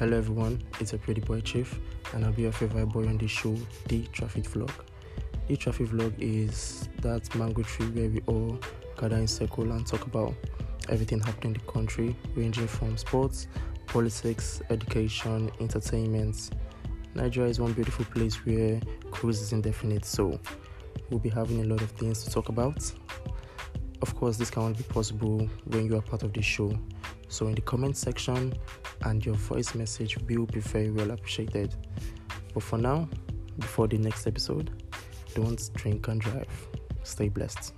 Hello everyone, it's a pretty boy chief and I'll be your favorite boy on the show, The Trafficked Vlog. The Trafficked Vlog is that mango tree where we all gather in circle and talk about everything happening in the country, ranging from sports, politics, education, entertainment. Nigeria is one beautiful place where cruise is indefinite, so we'll be having a lot of things to talk about. Of course, this can only be possible when you are part of the show. So, in the comment section and your voice message will be very well appreciated. But for now, before the next episode, don't drink and drive. Stay blessed.